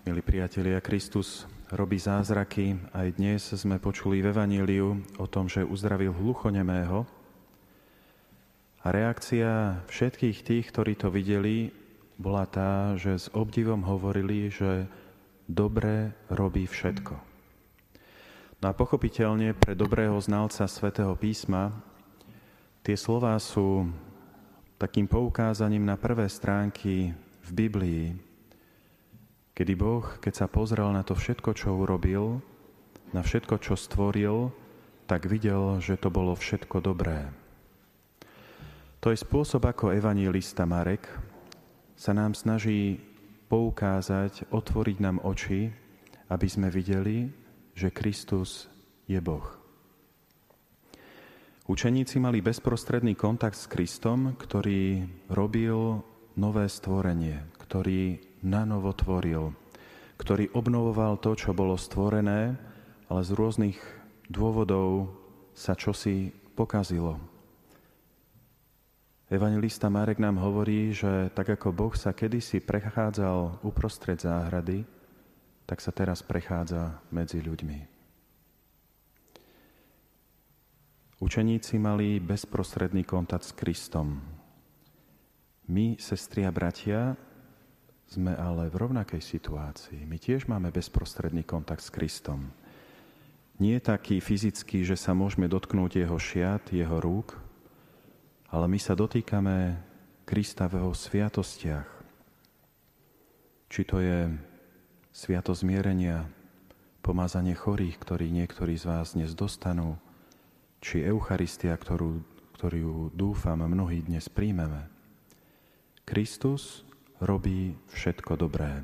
Milí priatelia, Kristus robí zázraky. Aj dnes sme počuli v Evaníliu o tom, že uzdravil hluchonemého. A reakcia všetkých tých, ktorí to videli, bola tá, že s obdivom hovorili, že dobre robí všetko. No a pochopiteľne pre dobrého znalca svätého písma tie slová sú takým poukázaním na prvé stránky v Biblii, Kedy Boh, keď sa pozrel na to všetko, čo urobil, na všetko, čo stvoril, tak videl, že to bolo všetko dobré. To je spôsob, ako evangelista Marek sa nám snaží poukázať, otvoriť nám oči, aby sme videli, že Kristus je Boh. Učeníci mali bezprostredný kontakt s Kristom, ktorý robil nové stvorenie, ktorý nanovo tvoril, ktorý obnovoval to, čo bolo stvorené, ale z rôznych dôvodov sa čosi pokazilo. Evangelista Marek nám hovorí, že tak ako Boh sa kedysi prechádzal uprostred záhrady, tak sa teraz prechádza medzi ľuďmi. Učeníci mali bezprostredný kontakt s Kristom. My, sestri a bratia, sme ale v rovnakej situácii. My tiež máme bezprostredný kontakt s Kristom. Nie taký fyzický, že sa môžeme dotknúť jeho šiat, jeho rúk, ale my sa dotýkame Krista v jeho sviatostiach. Či to je sviato zmierenia, pomazanie chorých, ktorí niektorí z vás dnes dostanú, či Eucharistia, ktorú, ktorú dúfam mnohí dnes príjmeme. Kristus robí všetko dobré.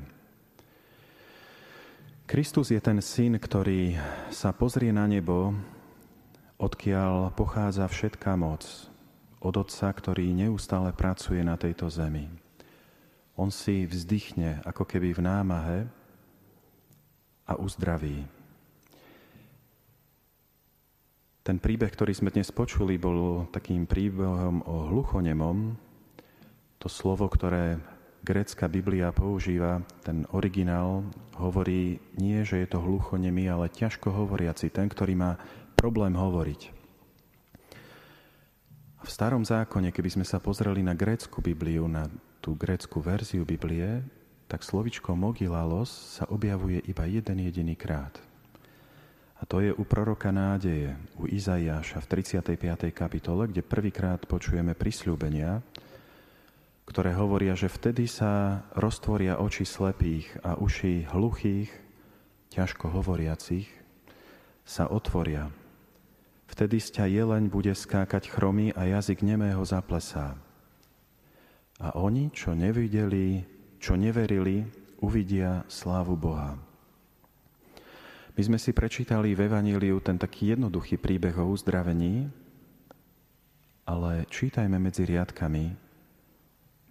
Kristus je ten syn, ktorý sa pozrie na nebo, odkiaľ pochádza všetká moc, od Otca, ktorý neustále pracuje na tejto zemi. On si vzdychne ako keby v námahe a uzdraví. Ten príbeh, ktorý sme dnes počuli, bol takým príbehom o hluchonemom. To slovo, ktoré grécka Biblia používa, ten originál hovorí nie, že je to hluchonemý, ale ťažko hovoriaci, ten, ktorý má problém hovoriť. V starom zákone, keby sme sa pozreli na grécku Bibliu, na tú grécku verziu Biblie, tak slovičko mogilalos sa objavuje iba jeden jediný krát. A to je u proroka nádeje, u Izaiáša v 35. kapitole, kde prvýkrát počujeme prisľúbenia, ktoré hovoria, že vtedy sa roztvoria oči slepých a uši hluchých, ťažko hovoriacich, sa otvoria. Vtedy z ťa jeleň bude skákať chromy a jazyk nemého zaplesá. A oni, čo nevideli, čo neverili, uvidia slávu Boha. My sme si prečítali v Evaníliu ten taký jednoduchý príbeh o uzdravení, ale čítajme medzi riadkami,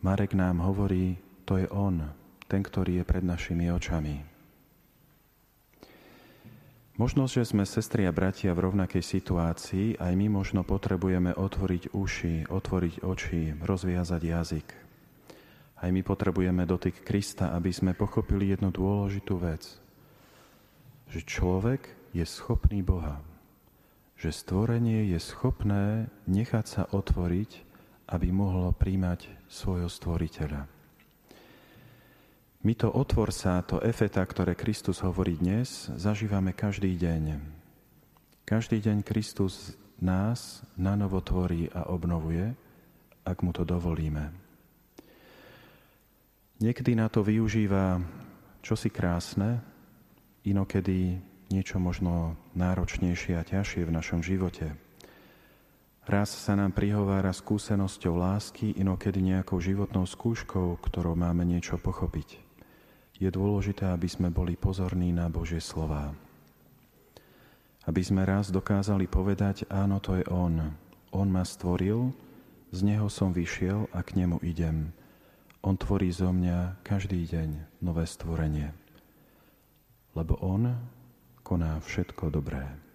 Marek nám hovorí, to je On, ten, ktorý je pred našimi očami. Možno, že sme sestri a bratia v rovnakej situácii, aj my možno potrebujeme otvoriť uši, otvoriť oči, rozviazať jazyk. Aj my potrebujeme dotyk Krista, aby sme pochopili jednu dôležitú vec. Že človek je schopný Boha. Že stvorenie je schopné nechať sa otvoriť aby mohlo príjmať svojho stvoriteľa. My to otvor sa, to efeta, ktoré Kristus hovorí dnes, zažívame každý deň. Každý deň Kristus nás nanovo tvorí a obnovuje, ak mu to dovolíme. Niekedy na to využíva čosi krásne, inokedy niečo možno náročnejšie a ťažšie v našom živote – Raz sa nám prihovára skúsenosťou lásky, inokedy nejakou životnou skúškou, ktorou máme niečo pochopiť. Je dôležité, aby sme boli pozorní na Božie slová. Aby sme raz dokázali povedať, áno, to je On. On ma stvoril, z Neho som vyšiel a k Nemu idem. On tvorí zo mňa každý deň nové stvorenie. Lebo On koná všetko dobré.